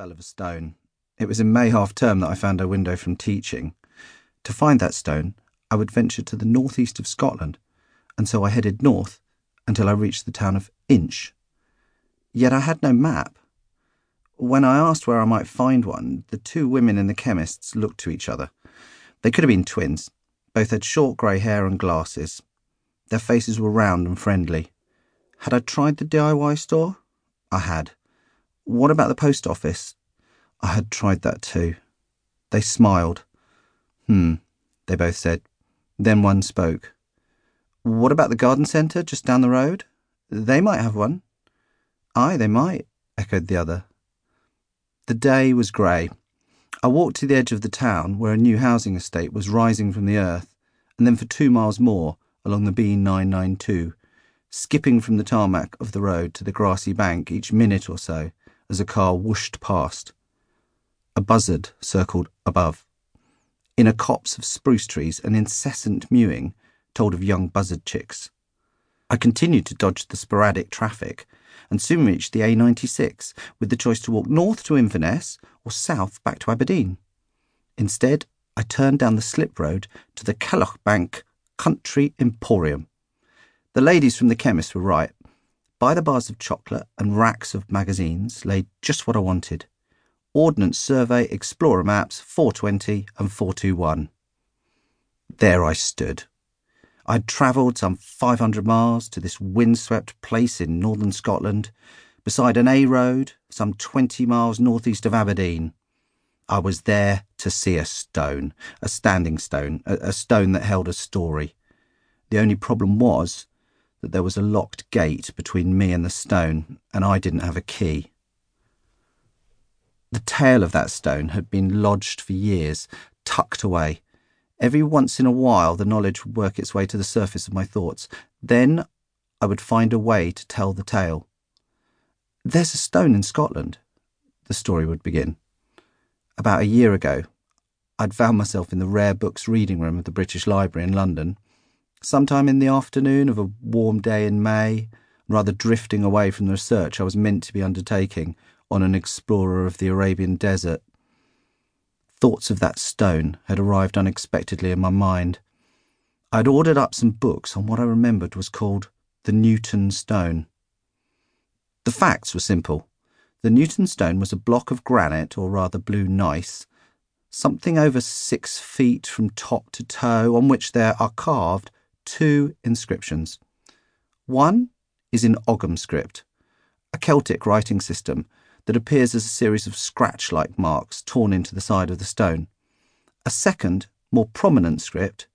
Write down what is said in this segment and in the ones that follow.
spell of a stone. It was in May half term that I found a window from teaching. To find that stone, I would venture to the northeast of Scotland, and so I headed north until I reached the town of Insch. Yet I had no map. When I asked where I might find one, the two women in the chemist's looked to each other. They could have been twins. Both had short grey hair and glasses. Their faces were round and friendly. Had I tried the DIY store? I had. What about the post office? I had tried that too. They smiled. Hmm, they both said. Then one spoke. What about the garden centre just down the road? They might have one. Aye, they might, echoed the other. The day was grey. I walked to the edge of the town where a new housing estate was rising from the earth, and then for two miles more along the B992, skipping from the tarmac of the road to the grassy bank each minute or so as a car whooshed past. A buzzard circled above. In a copse of spruce trees, an incessant mewing told of young buzzard chicks. I continued to dodge the sporadic traffic and soon reached the A96 with the choice to walk north to Inverness or south back to Aberdeen. Instead, I turned down the slip road to the Bank Country Emporium. The ladies from the chemist were right. By the bars of chocolate and racks of magazines lay just what I wanted. Ordnance Survey Explorer Maps 420 and 421. There I stood. I'd travelled some 500 miles to this windswept place in northern Scotland, beside an A road, some 20 miles northeast of Aberdeen. I was there to see a stone, a standing stone, a, a stone that held a story. The only problem was that there was a locked gate between me and the stone, and I didn't have a key. The tale of that stone had been lodged for years, tucked away. Every once in a while, the knowledge would work its way to the surface of my thoughts. Then I would find a way to tell the tale. There's a stone in Scotland, the story would begin. About a year ago, I'd found myself in the rare books reading room of the British Library in London Sometime in the afternoon of a warm day in May, rather drifting away from the research I was meant to be undertaking on an explorer of the Arabian desert, thoughts of that stone had arrived unexpectedly in my mind. I had ordered up some books on what I remembered was called the Newton Stone. The facts were simple. The Newton Stone was a block of granite, or rather blue gneiss, something over six feet from top to toe, on which there are carved two inscriptions. One is in Ogham script, a Celtic writing system that appears as a series of scratch like marks torn into the side of the stone. A second, more prominent script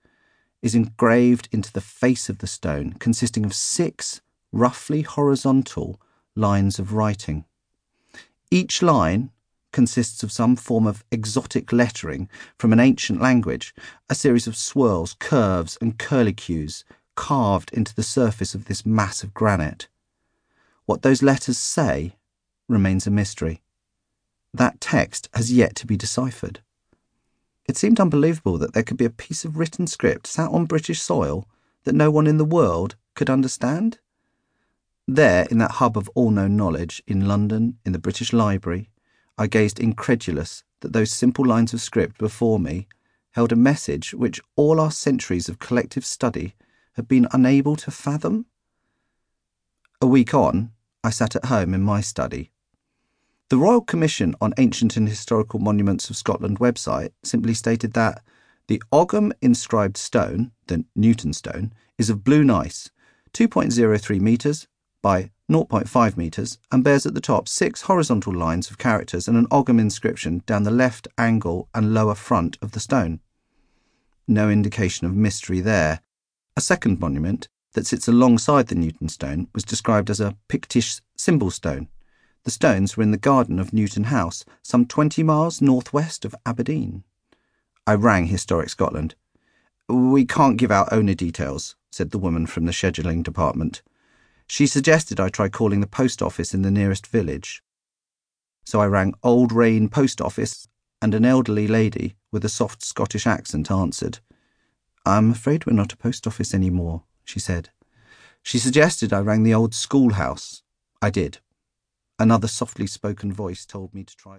is engraved into the face of the stone, consisting of six roughly horizontal lines of writing. Each line consists of some form of exotic lettering from an ancient language, a series of swirls, curves, and curlicues carved into the surface of this mass of granite. What those letters say remains a mystery. That text has yet to be deciphered. It seemed unbelievable that there could be a piece of written script sat on British soil that no one in the world could understand. There, in that hub of all known knowledge, in London, in the British Library, I gazed incredulous that those simple lines of script before me held a message which all our centuries of collective study had been unable to fathom. A week on, I sat at home in my study. The Royal Commission on Ancient and Historical Monuments of Scotland website simply stated that the Ogham inscribed stone, the Newton stone, is of blue gneiss, 2.03 metres by 0.5 metres, and bears at the top six horizontal lines of characters and an Ogham inscription down the left angle and lower front of the stone. No indication of mystery there. A second monument that sits alongside the Newton stone was described as a Pictish symbol stone. The stones were in the garden of Newton House, some 20 miles northwest of Aberdeen. I rang Historic Scotland. We can't give out owner details, said the woman from the scheduling department. She suggested I try calling the post office in the nearest village. So I rang Old Rayne Post Office, and an elderly lady with a soft Scottish accent answered. I'm afraid we're not a post office any more, she said. She suggested I rang the old schoolhouse. I did. Another softly spoken voice told me to try.